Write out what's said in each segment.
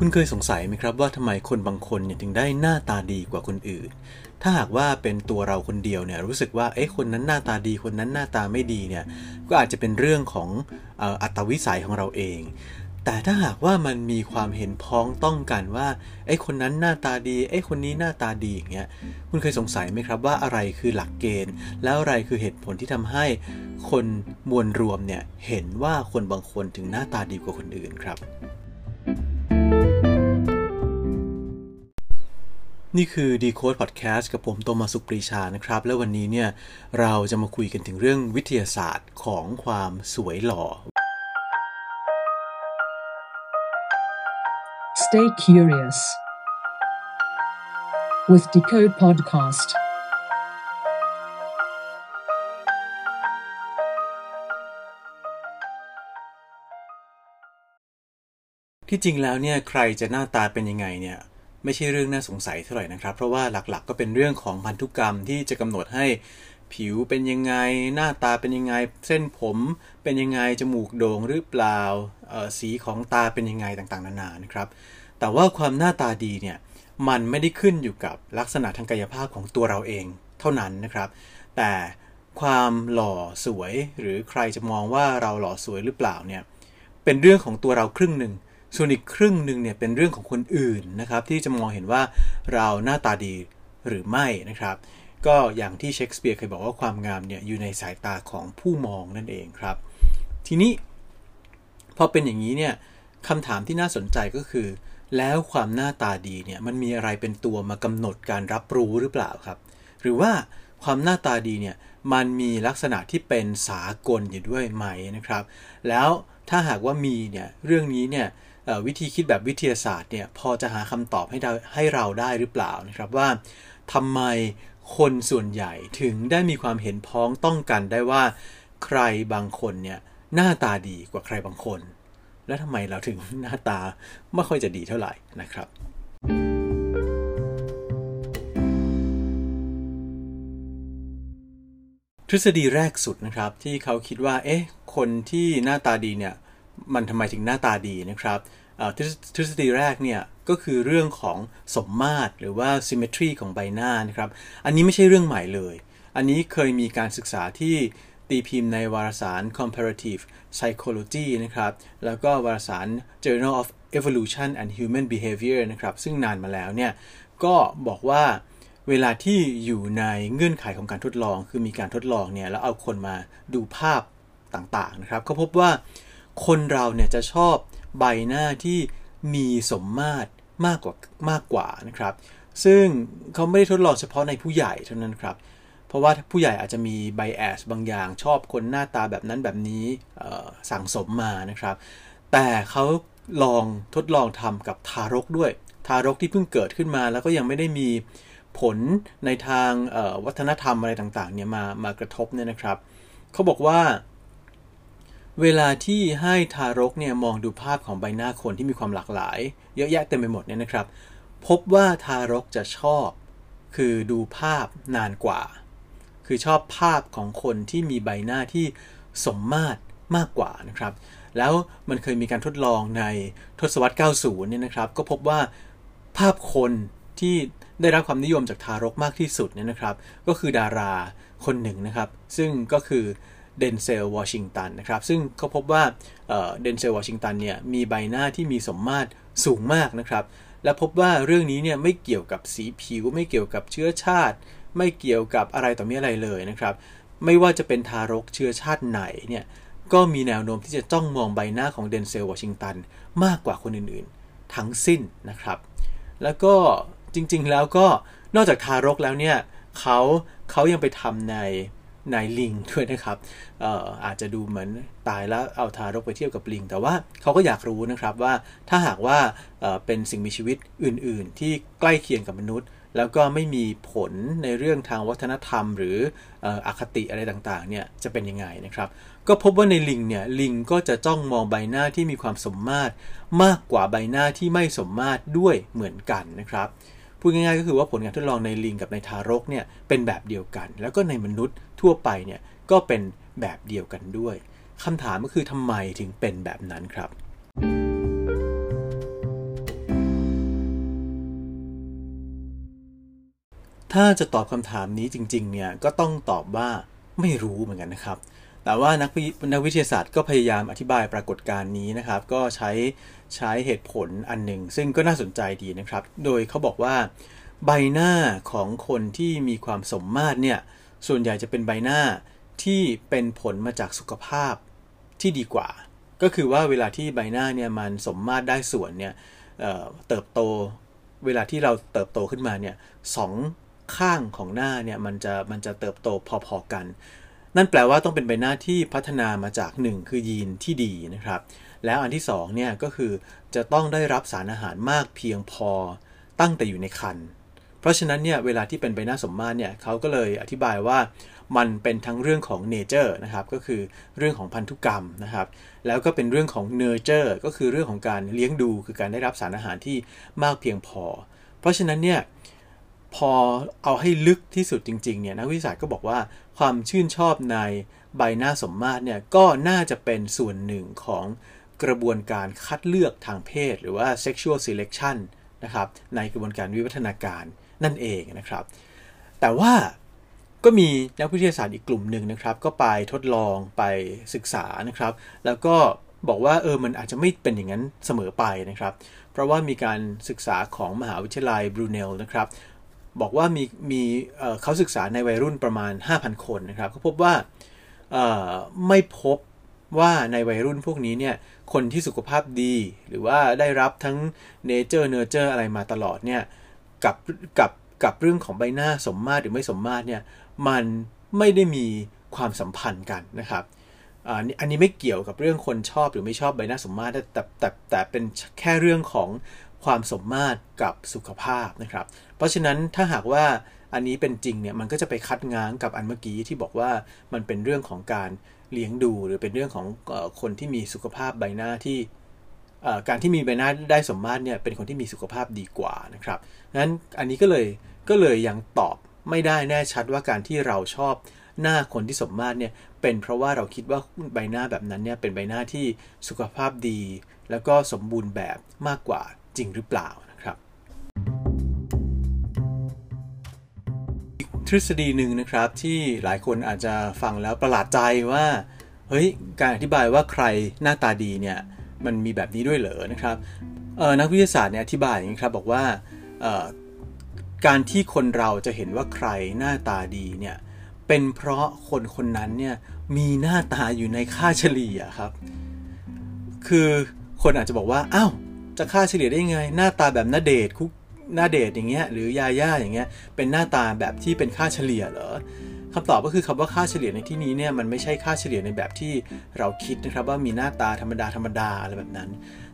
คุณเคยสงสัยไหมครับว่าทำไมคนบางคนเนี่ยถึงได้หน้าตาดีกว่าคนอื่น ถ้าหากว่าเป็นตัวเราคนเดียวเนี่ยรู้สึกว่าเอ๊ะคนนั้นหน้าตาดีคนนั้นหน้าตาไม่ดีเนี่ยก็อาจจะเป็นเรื่องของอัตวิสัยของเราเอง แต่ถ้าหากว่ามันมีความเห็นพ้องต้องกันว่าไอ้คนนั้นหน้าตาดีไอ้คนนี้หน้าตาดีอย่างเงี้ยคุณเคยสงสัยไหมครับว่าอะไรคือหลักเกณฑ์ แล้วอะไรคือเหตุผลที่ทำให้คนมวลรวมเนี่ยเห็นว่าคนบางคนถึงหน้าตาดีกว่าคนอื่นครับ นี่คือ Decode Podcast กับผมโตมาสุปรีชานะครับ และวันนี้เนี่ยเราจะมาคุยกันถึงเรื่องวิทยาศาสตร์ของความสวยหล่อ Stay curious with Decode Podcast ที่จริงแล้วเนี่ยใครจะหน้าตาเป็นยังไงเนี่ย ไม่ใช่เรื่องน่าสงสัยเท่าไหร่นะครับ เพราะว่าหลักๆ ก็เป็นเรื่องของพันธุกรรมที่จะกำหนดให้ผิวเป็นยังไง หน้าตาเป็นยังไง เส้นผมเป็นยังไง จมูกโด่งหรือเปล่าสีของตาเป็นยังไงต่างๆ นานานะครับ แต่ว่าความหน้าตาดีเนี่ยมันไม่ได้ขึ้นอยู่กับลักษณะทางกายภาพของตัวเราเองเท่านั้นนะครับ แต่ความหล่อสวยหรือใครจะมองว่าเราหล่อสวยหรือเปล่าเนี่ยเป็นเรื่องของตัวเราครึ่งหนึ่ง ส่วนอีกครึ่งหนึ่งเนี่ยเป็นเรื่องของคนอื่นนะครับที่จะมองเห็นว่าเราหน้าตาดีหรือไม่นะครับ ก็อย่างที่เชคสเปียร์เคยบอกว่าความงามเนี่ยอยู่ในสายตาของผู้มองนั่นเองครับ ทีนี้พอเป็นอย่างนี้เนี่ยคำถามที่น่าสนใจก็คือ แล้วความหน้าตาดีเนี่ยมันมีอะไรเป็นตัวมากำหนดการรับรู้หรือเปล่าครับ หรือว่าความหน้าตาดีเนี่ยมันมีลักษณะที่เป็นสากลอยู่ด้วยไหมนะครับ แล้วถ้าหากว่ามีเนี่ยเรื่องนี้เนี่ย วิธีคิดแบบวิทยาศาสตร์เนี่ยพอจะหาคำตอบให้เราให้เราได้หรือเปล่านะครับว่าทำไมคนส่วนใหญ่ถึงได้มีความเห็นพ้องต้องกันได้ว่า ใครบางคนเนี่ยหน้าตาดีกว่าใครบางคน และทำไมเราถึงหน้าตาไม่ค่อยจะดีเท่าไหร่นะครับทฤษฎีแรกสุดนะครับที่เขาคิดว่า เอ๊ะ คนที่หน้าตาดีเนี่ย มันทำไมถึงหน้าตาดีนะครับทฤษฎีแรกเนี่ยก็คือเรื่องของสมมาตรหรือว่า symmetry ของใบหน้านะครับ อันนี้ไม่ใช่เรื่องใหม่เลย อันนี้เคยมีการศึกษาที่ตีพิมพ์ในวารสาร comparative psychology นะครับ แล้วก็วารสาร journal of evolution and human behavior นะครับ ซึ่งนานมาแล้วเนี่ย ก็บอกว่าเวลาที่อยู่ในเงื่อนไขของการทดลอง คือมีการทดลองเนี่ย แล้วเอาคนมาดูภาพต่างๆนะครับเขาพบว่า คนเราเนี่ยจะชอบใบหน้าที่มีสมมาตรมากกว่ามากกว่านะครับ ซึ่งเขาไม่ได้ทดลองเฉพาะในผู้ใหญ่เท่านั้นครับ เพราะว่าผู้ใหญ่อาจจะมีไบแอสบางอย่างชอบคนหน้าตาแบบนั้นแบบนี้สั่งสมมานะครับ แต่เขาลองทดลองทำกับทารกด้วย ทารกที่เพิ่งเกิดขึ้นมา แล้วก็ยังไม่ได้มีผลในทางวัฒนธรรมอะไรต่างๆเนี่ยมามากระทบเนี่ยนะครับ เขาบอกว่า เวลาที่ให้ทารกเนี่ยมองดูภาพของใบหน้าคนที่มีความหลากหลาย เยอะแยะเต็มไปหมดเนี่ยนะครับ พบว่าทารกจะชอบ คือดูภาพนานกว่า คือชอบภาพของคนที่มีใบหน้าที่สมมาตรมากกว่านะครับ แล้วมันเคยมีการทดลองในทศวรรษ 90 เนี่ยนะครับ ก็พบว่าภาพคนที่ได้รับความนิยมจากทารกมากที่สุดเนี่ยนะครับ ก็คือดาราคนหนึ่งนะครับ ซึ่งก็คือ เดนเซลวอชิงตันนะครับ ซึ่งเขาพบว่าเดนเซลวอชิงตันเนี่ยมีใบหน้าที่มีสมมาตรสูงมากนะครับ และพบว่าเรื่องนี้เนี่ยไม่เกี่ยวกับสีผิว ไม่เกี่ยวกับเชื้อชาติ ไม่เกี่ยวกับอะไรต่อมีอะไรเลยนะครับ ไม่ว่าจะเป็นทารกเชื้อชาติไหนเนี่ยก็มีแนวโน้มที่จะจ้องมองใบหน้าของเดนเซลวอชิงตันมากกว่าคนอื่นๆ ทั้งสิ้นนะครับ แล้วก็จริงๆแล้วก็นอกจากทารกแล้วเนี่ยเขาเขายังไปทำใน นายลิงด้วยนะครับอาอาจจะดูเหมือนตายแล้วเอาทารกไปเทียบกับลิง แต่ว่าเขาก็อยากรู้นะครับว่าถ้าหากว่าเป็นสิ่งมีชีวิตอื่น ๆ ที่ใกล้เคียงกับมนุษย์ แล้วก็ไม่มีผลในเรื่องทางวัฒนธรรม หรืออคติอะไรต่างๆเนี่ยจะเป็นยังไงนะครับก็พบว่าในลิงเนี่ยลิงก็จะจ้องมองใบหน้าที่มีความสมมาตรมากกว่าใบหน้าที่ไม่สมมาตรด้วยเหมือนกันนะครับพูดง่ายๆก็คือว่าผลการทดลองในลิงกับในทารกเนี่ยเป็นแบบเดียวกัน แล้วก็ในมนุษย์ ทั่วไปเนี่ยก็เป็นแบบเดียวกันด้วยคำถามก็คือทำไมถึงเป็นแบบนั้นครับ ถ้าจะตอบคำถามนี้จริงๆเนี่ยก็ต้องตอบว่าไม่รู้เหมือนกันนะครับ แต่ว่านักนักวิทยาศาสตร์ก็พยายามอธิบายปรากฏการณ์นี้นะครับ ก็ใช้ใช้เหตุผลอันหนึ่ง ซึ่งก็น่าสนใจดีนะครับ โดยเขาบอกว่า ใบหน้าของคนที่มีความสมมาตรเนี่ย ส่วนใหญ่จะเป็นใบหน้าที่เป็นผลมาจากสุขภาพที่ดีกว่า ก็คือว่าเวลาที่ใบหน้าเนี่ยมันสมมาตรได้ส่วนเนี่ยเเติบโตเวลาที่เราเติบโตขึ้นมาเนี่ยสองข้างของหน้าเนี่ยมันจะมันจะเติบโตพอๆกัน นั่นแปลว่าต้องเป็นใบหน้าที่พัฒนามาจาก 1 คือยีนที่ดีนะครับ แล้วอันที่2เนี่ยก็คือจะต้องได้รับสารอาหารมากเพียงพอตั้งแต่อยู่ในครรภ์ ราะฉะนั้นเนี่ยเวลาที่เป็นใบหน้าสมมาตรเนี่ยเขาก็เลยอธิบายว่ามันเป็นทั้งเรื่องของเนเจอร์นะครับก็คือเรื่องของพันธุกรรมนะครับแล้วก็เป็นเรื่องของเนเจอร์ก็คือเรื่องของการเลี้ยงดูคือการได้รับสารอาหารที่มากเพียงพอ เพราะฉะนั้นเนี่ยพอเอาให้ลึกที่สุดจริงๆเนี่ยนักวิทยาศาสตร์ก็บอกว่าความชื่นชอบในใบหน้าสมมาตรเนี่ยก็น่าจะเป็นส่วนหนึ่งของกระบวนการคัดเลือกทางเพศ หรือว่า sexual selection นะครับในกระบวนการวิวัฒนาการ นั่นเองนะครับ แต่ว่าก็มีนักวิทยาศาสตร์อีกกลุ่มหนึ่งนะครับ ก็ไปทดลองไปศึกษานะครับ แล้วก็บอกว่าเออมันอาจจะไม่เป็นอย่างนั้นเสมอไปนะครับ เพราะว่ามีการศึกษาของมหาวิทยาลัยบรูเนลนะครับบอกว่ามีมีเขาศึกษาในวัยรุ่นประมาณ 5,000 คนนะครับเขาพบว่าไม่พบว่าในวัยรุ่นพวกนี้เนี่ยคนที่สุขภาพดี หรือว่าได้รับทั้งเนเจอร์เนเจอร์อะไรมาตลอดเนี่ย กับกับกับเรื่องของใบหน้าสมมาตรหรือไม่สมมาตรเนี่ยมันไม่ได้มีความสัมพันธ์กันนะครับอันนี้ไม่เกี่ยวกับเรื่องคนชอบหรือไม่ชอบใบหน้าสมมาตรแต่แต่แต่เป็นแค่เรื่องของความสมมาตรกับสุขภาพนะครับ เพราะฉะนั้นถ้าหากว่าอันนี้เป็นจริงเนี่ยมันก็จะไปคัดง้างกับอันเมื่อกี้ที่บอกว่ามันเป็นเรื่องของการเลี้ยงดูหรือเป็นเรื่องของคนที่มีสุขภาพใบหน้าที่ การที่มีใบหน้าได้สมมาตรเนี่ยเป็นคนที่มีสุขภาพดีกว่านะครับนั้นอันนี้ก็เลยก็เลยยังตอบไม่ได้แน่ชัดว่าการที่เราชอบหน้าคนที่สมมาตรเนี่ยเป็นเพราะว่าเราคิดว่าใบหน้าแบบนั้นเนี่ยเป็นใบหน้าที่สุขภาพดี แล้วก็สมบูรณ์แบบมากกว่าจริงหรือเปล่านะครับทฤษฎีหนึ่งนะครับที่หลายคนอาจจะฟังแล้วประหลาดใจว่าเฮ้ยการอธิบายว่าใครหน้าตาดีเนี่ย มันมีแบบนี้ด้วยเหรอนะครับนักวิทยาศาสตร์เนี่ยอธิบายอย่างนี้ครับบอกว่าการที่คนเราจะเห็นว่าใครหน้าตาดีเนี่ยเป็นเพราะคนคนนั้นเนี่ยมีหน้าตาอยู่ในค่าเฉลี่ยครับ คือคนอาจจะบอกว่าอ้าวจะค่าเฉลี่ยได้ยังไง หน้าตาแบบหน้าเดทคุกหน้าเดทอย่างเงี้ยหรือยาย่าอย่างเงี้ยเป็นหน้าตาแบบที่เป็นค่าเฉลี่ยเหรอ คำตอบก็คือคำว่าค่าเฉลี่ยในที่นี้เนี่ยมันไม่ใช่ค่าเฉลี่ยในแบบที่เราคิดนะครับว่ามีหน้าตาธรรมดาธรรมดาอะไรแบบนั้น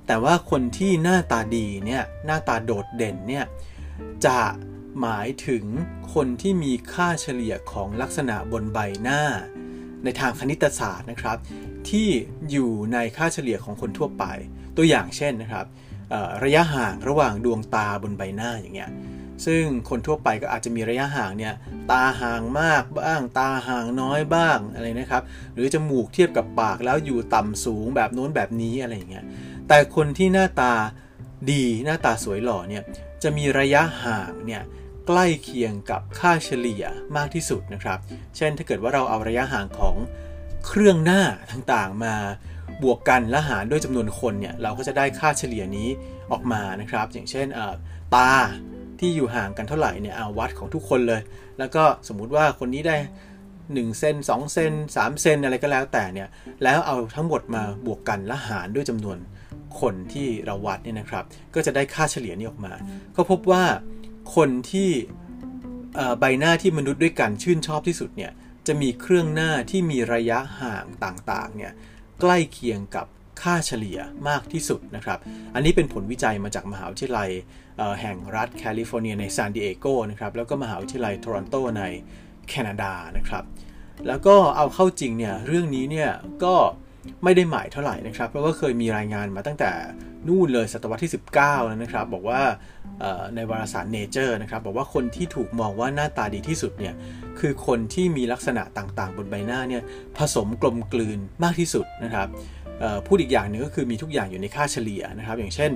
แต่ว่าคนที่หน้าตาดีเนี่ยหน้าตาโดดเด่นเนี่ยจะหมายถึงคนที่มีค่าเฉลี่ยของลักษณะบนใบหน้า ในทางคณิตศาสตร์นะครับ ที่อยู่ในค่าเฉลี่ยของคนทั่วไป ตัวอย่างเช่นนะครับระยะห่างระหว่างดวงตาบนใบหน้าอย่างเงี้ย ซึ่งคนทั่วไปก็อาจจะมีระยะห่างเนี่ยตาห่างมากบ้าง ตาห่างน้อยบ้างอะไรนะครับ หรือจมูกเทียบกับปากแล้วอยู่ต่ำสูงแบบโน้นแบบนี้อะไรอย่างเงี้ยแต่คนที่หน้าตาดีหน้าตาสวยหล่อเนี่ยจะมีระยะห่างเนี่ยใกล้เคียงกับค่าเฉลี่ยมากที่สุดนะครับ เช่นถ้าเกิดว่าเราเอาระยะห่างของเครื่องหน้าต่างๆมาบวกกันและหารด้วยจำนวนคนเนี่ยเราก็จะได้ค่าเฉลี่ยนี้ออกมานะครับ อย่างเช่นตา ที่อยู่ห่างกันเท่าไหร่เนี่ยเอาวัดของทุกคนเลย แล้วก็สมมุติว่าคนนี้ได้1เซน2เซน3เซนอะไรก็แล้วแต่เนี่ยแล้วเอาทั้งหมดมาบวกกันและหารด้วยจำนวนคนที่เราวัดเนี่ยนะครับ ก็จะได้ค่าเฉลี่ยนี้ออกมา ก็พบว่าคนที่ใบหน้าที่มนุษย์ด้วยกันชื่นชอบที่สุดเนี่ยจะมีเครื่องหน้าที่มีระยะห่างต่างๆเนี่ยใกล้เคียงกับ ค่าเฉลี่ยมากที่สุดนะครับ อันนี้เป็นผลวิจัยมาจากมหาวิทยาลัยแห่งรัฐแคลิฟอร์เนียในซานดิเอโกนะครับแล้วก็มหาวิทยาลัยโทรอนโตในแคนาดานะครับแล้วก็เอาเข้าจริงเนี่ยเรื่องนี้เนี่ยก็ไม่ได้หมายเท่าไหร่นะครับ เพราะว่าเคยมีรายงานมาตั้งแต่นู่นเลยศตวรรษที่ 19แล้วนะครับ บอกว่าในวารสาร Nature นะครับ บอกว่าคนที่ถูกมองว่าหน้าตาดีที่สุดเนี่ยคือคนที่มีลักษณะต่างๆ บนใบหน้าเนี่ยผสมกลมกลืนมากที่สุดนะครับ พูดอีกอย่างหนึ่งก็คือมีทุกอย่างอยู่ในค่าเฉลี่ยนะครับ อย่างเช่น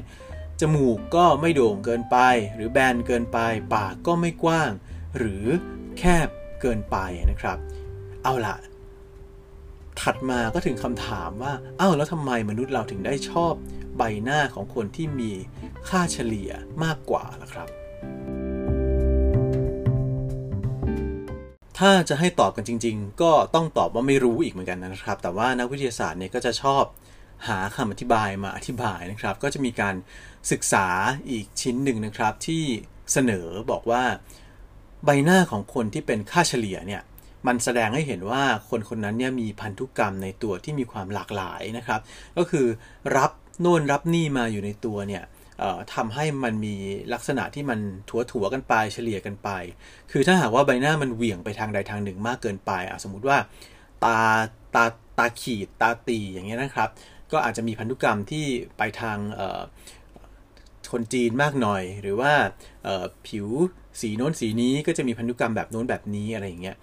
จมูกก็ไม่โด่งเกินไป หรือแบนเกินไป ปากก็ไม่กว้าง หรือแคบเกินไปนะครับ เอาละถัดมาก็ถึงคำถามว่าอ้าวแล้วทำไมมนุษย์เราถึงได้ชอบใบหน้าของคนที่มีค่าเฉลี่ยมากกว่าล่ะครับ ถ้าจะให้ตอบกันจริง ๆ ก็ต้องตอบว่าไม่รู้อีกเหมือนกันนะครับ แต่ว่านักวิทยาศาสตร์เนี่ยก็จะชอบหาคำอธิบายมาอธิบายนะครับ ก็จะมีการศึกษาอีกชิ้นหนึ่งนะครับ ที่เสนอบอกว่าใบหน้าของคนที่เป็นค่าเฉลี่ยเนี่ยมันแสดงให้เห็นว่าคนคนนั้นเนี่ยมีพันธุกรรมในตัวที่มีความหลากหลายนะครับ ก็คือรับโน่นรับนี่มาอยู่ในตัวเนี่ย ทำให้มันมีลักษณะที่มันถัวถัวกันไปเฉลี่ยกันไป คือถ้าหากว่าใบหน้ามันเหวี่ยงไปทางใดทางหนึ่งมากเกินไปสมมุติว่า ตาตาตาขีดตาตีอย่างเงี้ยนะครับ ก็อาจจะมีพันธุกรรมที่ไปทางคนจีนมากหน่อย หรือว่าผิวสีโน้นสีนี้ก็จะมีพันธุกรรมแบบโน้นแบบนี้อะไรอย่างเงี้ย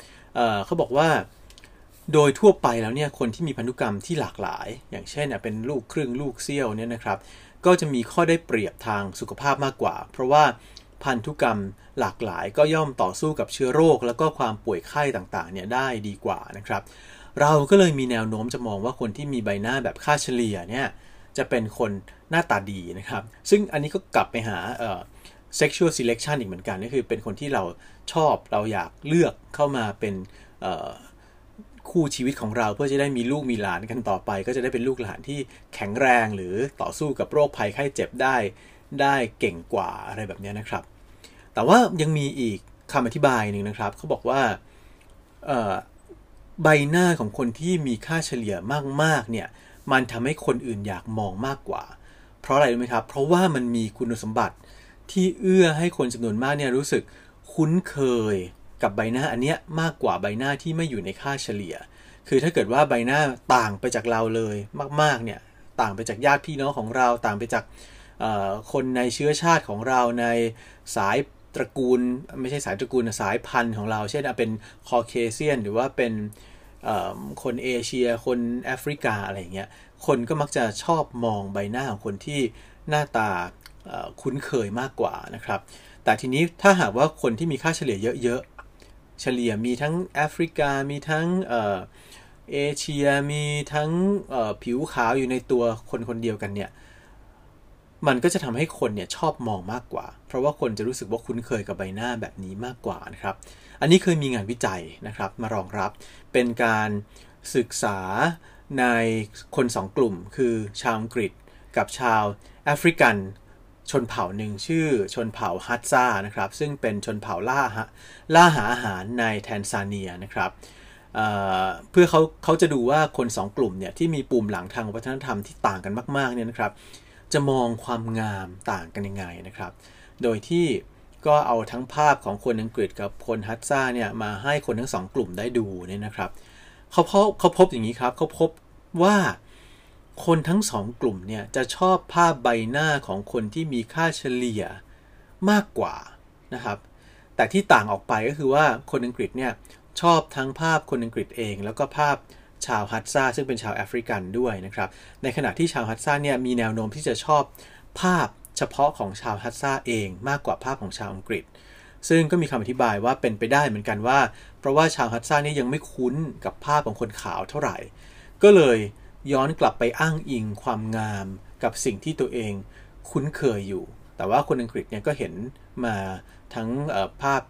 เขาบอกว่าโดยทั่วไปแล้วเนี่ยคนที่มีพันธุกรรมที่หลากหลาย อย่างเช่นเป็นลูกครึ่งลูกเซี่ยวเนี่ยนะครับ ก็จะมีข้อได้เปรียบทางสุขภาพมากกว่า เพราะว่าพันธุกรรมหลากหลายก็ย่อมต่อสู้กับเชื้อโรค แล้วก็ความป่วยไข้ต่างๆเนี่ยได้ดีกว่านะครับ เราก็เลยมีแนวโน้มจะมองว่าคนที่มีใบหน้าแบบค่าเฉลี่ยเนี่ยจะเป็นคนหน้าตาดีนะครับ ซึ่งอันนี้ก็กลับไปหา sexual selection อีกเหมือนกันก็คือเป็นคนที่เราชอบเราอยากเลือกเข้ามาเป็น คู่ชีวิตของเราเพื่อจะได้มีลูกมีหลานกันต่อไป ก็จะได้เป็นลูกหลานที่แข็งแรงหรือต่อสู้กับโรคภัยไข้เจ็บได้ได้เก่งกว่าอะไรแบบนี้นะครับ แต่ว่ายังมีอีกคำอธิบายหนึ่งนะครับเขาบอกว่าใบหน้าของคนที่มีค่าเฉลี่ยมากๆเนี่ยมันทำให้คนอื่นอยากมองมากกว่า เพราะอะไรรู้ไหมครับ เพราะว่ามันมีคุณสมบัติที่เอื้อให้คนจำนวนมากเนี่ยรู้สึกคุ้นเคย กับใบหน้าอันเนี้ยมากกว่าใบหน้าที่ไม่อยู่ในค่าเฉลี่ย คือถ้าเกิดว่าใบหน้าต่างไปจากเราเลยมากๆเนี่ยต่างไปจากญาติพี่น้องของเราต่างไปจากคนในเชื้อชาติของเราในสายตระกูลไม่ใช่สายตระกูลสายพันธุ์ของเรา เช่นเป็นคอเคเซียน หรือว่าเป็นคนเอเชีย คนแอฟริกาอะไรเงี้ยคนก็มักจะชอบมองใบหน้าของคนที่หน้าตาคุ้นเคยมากกว่านะครับ แต่ทีนี้ถ้าหากว่าคนที่มีค่าเฉลี่ยเยอะ เฉลี่ยมีทั้งแอฟริกา มีทั้งเอเชีย มีทั้งผิวขาวอยู่ในตัวคนคนเดียวกันเนี่ย มันก็จะทำให้คนเนี่ยชอบมองมากกว่า เพราะว่าคนจะรู้สึกว่าคุ้นเคยกับใบหน้าแบบนี้มากกว่านะครับ อันนี้เคยมีงานวิจัยนะครับมารองรับ เป็นการศึกษาในคนสองกลุ่ม คือชาวอังกฤษกับชาวแอฟริกัน ชนเผ่าหนึ่งชื่อชนเผ่าฮัตซานะครับ ซึ่งเป็นชนเผ่าล่าล่าหาอาหารในแทนซาเนียนะครับเเพื่อเขาเขาจะดูว่าคนสองกลุ่มเนี่ยที่มีปุ่มหลังทางวัฒนธรรมที่ต่างกันมากๆเนี่ยนะครับ จะมองความงามต่างกันยังไงนะครับ โดยที่ก็เอาทั้งภาพของคนอังกฤษกับคนฮัตซาเนี่ยมาให้คนทั้งสองกลุ่มได้ดูเนี่ยนะครับเขาพบเขาพบอย่างนี้ครับเขาพบว่า คนทั้งสองกลุ่มเนี่ยจะชอบภาพใบหน้าของคนที่มีค่าเฉลี่ยมากกว่านะครับ แต่ที่ต่างออกไปก็คือว่าคนอังกฤษเนี่ยชอบทั้งภาพคนอังกฤษเอง แล้วก็ภาพชาวฮัตซาซึ่งเป็นชาวแอฟริกันด้วยนะครับ ในขณะที่ชาวฮัตซาเนี่ยมีแนวโน้มที่จะชอบภาพเฉพาะของชาวฮัตซาเองมากกว่าภาพของชาวอังกฤษ ซึ่งก็มีคำอธิบายว่าเป็นไปได้เหมือนกันว่า เพราะว่าชาวฮัตซาเนี่ยยังไม่คุ้นกับภาพของคนขาวเท่าไหร่ ก็เลย ย้อนกลับไปอ้างอิงความงามกับสิ่งที่ตัวเองคุ้นเคยอยู่ แต่ว่าคนอังกฤษเนี่ยก็เห็นมาทั้งภาพ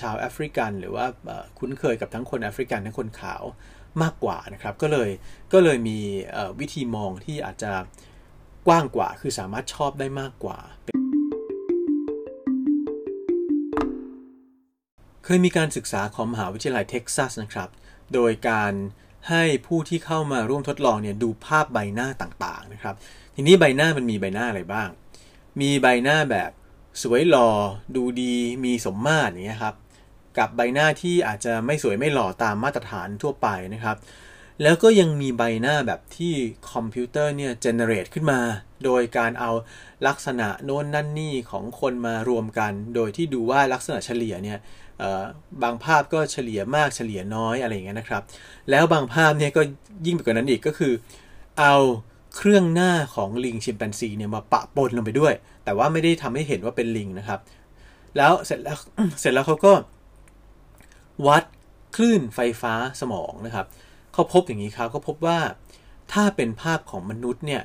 ชาวแอฟริกัน หรือว่าคุ้นเคยกับทั้งคนแอฟริกันทั้งคนขาวมากกว่านะครับ ก็เลยก็เลยมีวิธีมองที่อาจจะกว้างกว่า คือสามารถชอบได้มากกว่า เคยมีการศึกษาของมหาวิทยาลัยเท็กซัสนะครับ โดยการ ให้ผู้ที่เข้ามาร่วมทดลองเนี่ยดูภาพใบหน้าต่างๆนะครับ ทีนี้ใบหน้ามันมีใบหน้าอะไรบ้าง มีใบหน้าแบบสวยหล่อดูดีมีสมมาตรอย่างเงี้ยครับกับใบหน้าที่อาจจะไม่สวยไม่หล่อตามมาตรฐานทั่วไปนะครับ แล้วก็ยังมีใบหน้าแบบที่คอมพิวเตอร์เนี่ยเจเนเรตขึ้นมา โดยการเอาลักษณะโน้นนั่นนี่ของคนมารวมกัน โดยที่ดูว่าลักษณะเฉลี่ยเนี่ย บางภาพก็เฉลี่ยมากเฉลี่ยน้อยอะไรอย่างเงี้ยนะครับ แล้วบางภาพเนี่ยก็ยิ่งไปกว่านั้นอีกก็คือ เอาเครื่องหน้าของลิงชิมแปนซีเนี่ยมาปะปนลงไปด้วย แต่ว่าไม่ได้ทำให้เห็นว่าเป็นลิงนะครับ แล้วเสร็จแล้วเสร็จแล้วเขาก็วัดคลื่นไฟฟ้าสมองนะครับ เขาพบอย่างนี้ครับเขาพบว่าถ้าเป็นภาพของมนุษย์เนี่ย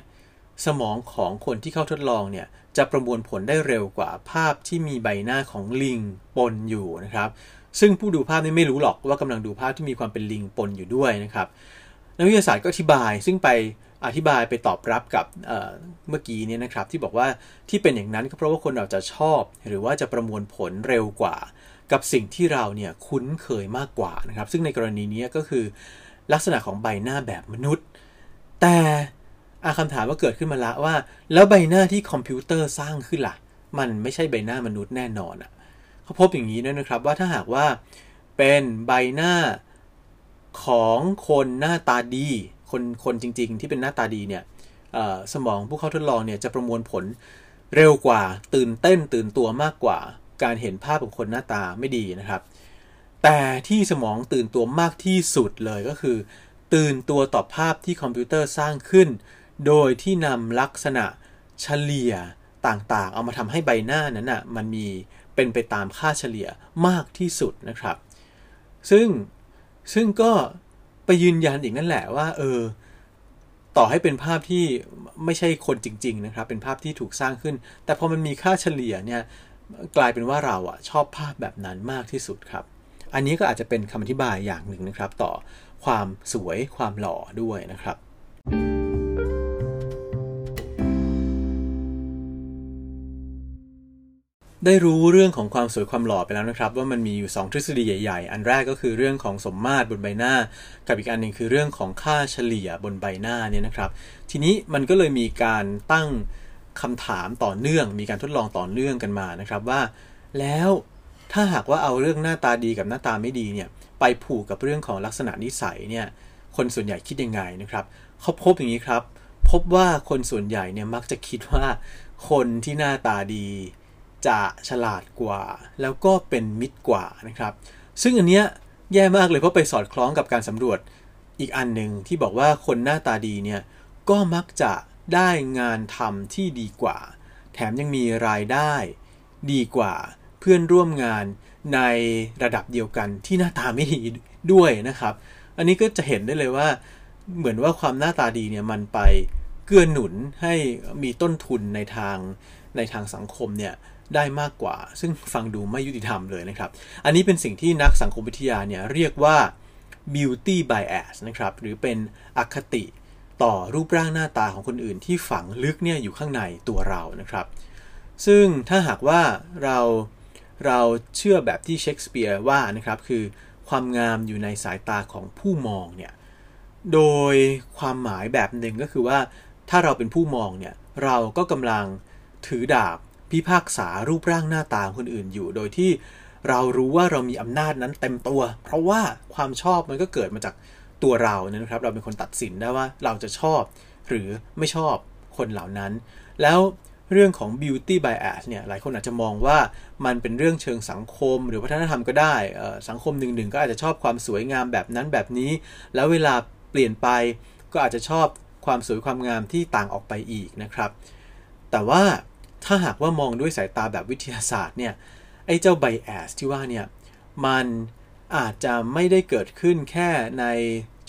สมองของคนที่เข้าทดลองเนี่ย จะประมวลผลได้เร็วกว่าภาพที่มีใบหน้าของลิงปนอยู่นะครับ ซึ่งผู้ดูภาพนี่ไม่รู้หรอกว่ากำลังดูภาพที่มีความเป็นลิงปนอยู่ด้วยนะครับนักวิทยาศาสตร์ก็อธิบายซึ่งไปอธิบายไปตอบรับกับเเมื่อกี้นี้นะครับ ที่บอกว่าที่เป็นอย่างนั้นก็เพราะว่าคนเราจะชอบ หรือว่าจะประมวลผลเร็วกว่า กับสิ่งที่เราเนี่ยคุ้นเคยมากกว่านะครับ ซึ่งในกรณีนี้ก็คือลักษณะของใบหน้าแบบมนุษย์ แต่ อาคำถามก็เกิดขึ้นมาละว่า แล้วใบหน้าที่คอมพิวเตอร์สร้างขึ้นละ่ะ มันไม่ใช่ใบหน้ามนุษย์แน่นอนอะ่ะเขาพบอย่างนี้ด้วยนะครับว่าถ้าหากว่าเป็นใบหน้าของคนหน้าตาดี คนคนจริง ๆ ที่เป็นหน้าตาดีเนี่ยสมองผู้เข้าทดลองเนี่ยจะประมวลผลเร็วกว่าตื่นเต้นตื่นตัวมากกว่า การเห็นภาพของคนหน้าตาไม่ดีนะครับ แต่ที่สมองตื่นตัวมากที่สุดเลยก็คือ ตื่นตัวต่อภาพที่คอมพิวเตอร์สร้างขึ้น โดยที่นำลักษณะเฉลี่ยต่างๆ เอามาทำให้ใบหน้านั้นอะมันมีเป็นไปตามค่าเฉลี่ยมากที่สุดนะครับ ซึ่งซึ่งก็ไปยืนยันอีกนั่นแหละว่า เออ ต่อให้เป็นภาพที่ไม่ใช่คนจริง ๆ นะครับ เป็นภาพที่ถูกสร้างขึ้น แต่พอมันมีค่าเฉลี่ยเนี่ยกลายเป็นว่าเราอะชอบภาพแบบนั้นมากที่สุดครับ อันนี้ก็อาจจะเป็นคำอธิบายอย่างหนึ่งนะครับ ต่อความสวยความหล่อด้วยนะครับ ได้รู้เรื่องของความสวยความหล่อไปแล้วนะครับ ว่ามันมีอยู่ 2 ทฤษฎีใหญ่ๆ อันแรกก็คือเรื่องของสมมาตรบนใบหน้า กับอีกอันหนึ่งคือเรื่องของค่าเฉลี่ยบนใบหน้าเนี่ยนะครับ ทีนี้มันก็เลยมีการตั้งคำถามต่อเนื่อง มีการทดลองต่อเนื่องกันมานะครับว่า แล้วถ้าหากว่าเอาเรื่องหน้าตาดีกับหน้าตาไม่ดีเนี่ยไปผูกกับเรื่องของลักษณะนิสัยเนี่ยคนส่วนใหญ่คิดยังไงนะครับเขาพบอย่างนี้ครับ พบว่าคนส่วนใหญ่เนี่ยมักจะคิดว่าคนที่หน้าตาดี จะฉลาดกว่า แล้วก็เป็นมิตรกว่านะครับ ซึ่งอันเนี้ยแย่มากเลยเพราะไปสอดคล้องกับการสำรวจอีกอันหนึ่งที่บอกว่าคนหน้าตาดีเนี่ยก็มักจะได้งานทำที่ดีกว่า แถมยังมีรายได้ ดีกว่าเพื่อนร่วมงานในระดับเดียวกันที่หน้าตาไม่ดีด้วยนะครับ อันนี้ก็จะเห็นได้เลยว่าเหมือนว่าความหน้าตาดีเนี่ยมันไปเกื้อหนุนให้มีต้นทุนในทางในทางสังคมเนี่ย ได้มากกว่า ซึ่งฟังดูไม่ยุติธรรมเลยนะครับ อันนี้เป็นสิ่งที่นักสังคมวิทยาเนี่ยเรียกว่า beauty bias นะครับ หรือเป็นอคติต่อรูปร่างหน้าตาของคนอื่นที่ฝังลึกเนี่ยอยู่ข้างในตัวเรานะครับ ซึ่งถ้าหากว่าเราเราเชื่อแบบที่เชคสเปียร์ว่านะครับคือความงามอยู่ในสายตาของผู้มองเนี่ยโดยความหมายแบบหนึ่งก็คือว่าถ้าเราเป็นผู้มองเนี่ยเราก็กำลังถือดาบ พิพากษารูปร่างหน้าตาคนอื่นอยู่ โดยที่เรารู้ว่าเรามีอำนาจนั้นเต็มตัว เพราะว่าความชอบมันก็เกิดมาจากตัวเราเนี่ยนะครับ เราเป็นคนตัดสินได้ว่าเราจะชอบ หรือไม่ชอบคนเหล่านั้น แล้วเรื่องของ beauty bias เนี่ย หลายคนอาจจะมองว่ามันเป็นเรื่องเชิงสังคม หรือวัฒนธรรมก็ได้ สังคมหนึ่งๆ ก็อาจจะชอบความสวยงามแบบนั้นแบบนี้ แล้วเวลาเปลี่ยนไปก็อาจจะชอบความสวยความงามที่ต่างออกไปอีกนะครับ แต่ว่า ถ้าหากว่ามองด้วยสายตาแบบวิทยาศาสตร์เนี่ยไอ้เจ้าไบแอสที่ว่าเนี่ยมันอาจจะไม่ได้เกิดขึ้นแค่ใน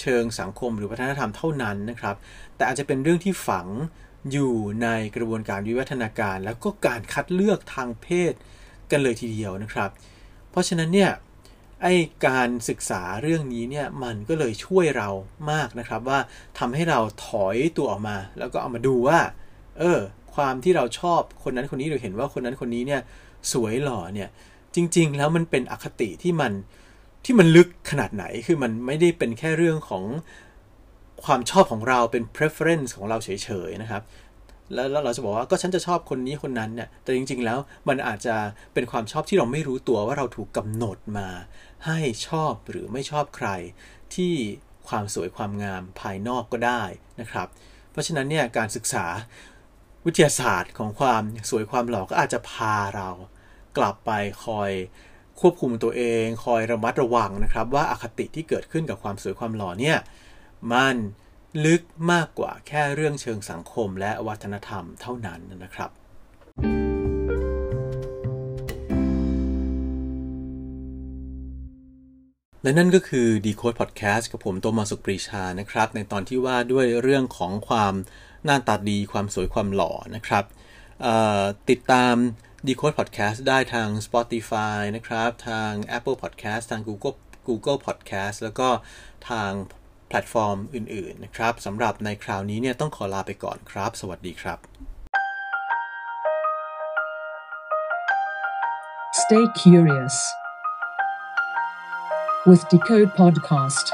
เชิงสังคมหรือวัฒนธรรมเท่านั้นนะครับ แต่อาจจะเป็นเรื่องที่ฝังอยู่ในกระบวนการวิวัฒนาการ แล้วก็การคัดเลือกทางเพศกันเลยทีเดียวนะครับ เพราะฉะนั้นเนี่ยไอการศึกษาเรื่องนี้เนี่ยมันก็เลยช่วยเรามากนะครับว่าทำให้เราถอยตัวออกมา แล้วก็เอามาดูว่า เออ ความที่เราชอบคนนั้นคนนี้หรือเห็นว่าคนนั้นคนนี้เนี่ยสวยหล่อเนี่ยจริง ๆ แล้วมันเป็นอคติที่มันที่มันลึกขนาดไหนคือมันไม่ได้เป็นแค่เรื่องของความชอบของเราเป็น preference ของเราเฉยๆนะครับแล้วเราจะบอกว่าก็ฉันจะชอบคนนี้คนนั้นเนี่ยแต่จริง ๆ แล้วมันอาจจะเป็นความชอบที่เราไม่รู้ตัวว่าเราถูกกำหนดมา ให้ชอบหรือไม่ชอบใคร ที่ความสวยความงามภายนอกก็ได้นะครับ เพราะฉะนั้นเนี่ยการศึกษา วิทยาศาสตร์ของความสวยความหล่อก็อาจจะพาเรากลับไปคอยควบคุมตัวเอง คอยระมัดระวังนะครับ ว่าอาคติที่เกิดขึ้นกับความสวยความหล่อเนี่ยมันลึกมากกว่าแค่เรื่องเชิงสังคมและวัฒนธรรมเท่านั้นนะครับ และนั่นก็คือ Decode Podcast กับผมโตมาสุขปรีชานะครับ ในตอนที่ว่าด้วยเรื่องของความหน้าตาดีความสวยความหล่อนะครับติดตาม Decode Podcast ได้ทาง Spotify นะครับ ทาง Apple Podcast ทาง Google Google Podcast แล้วก็ทางแพลตฟอร์มอื่น ๆ นะครับสำหรับในคราวนี้เนี่ยต้องขอลาไปก่อนครับ สวัสดีครับ Stay curious with Decode Podcast.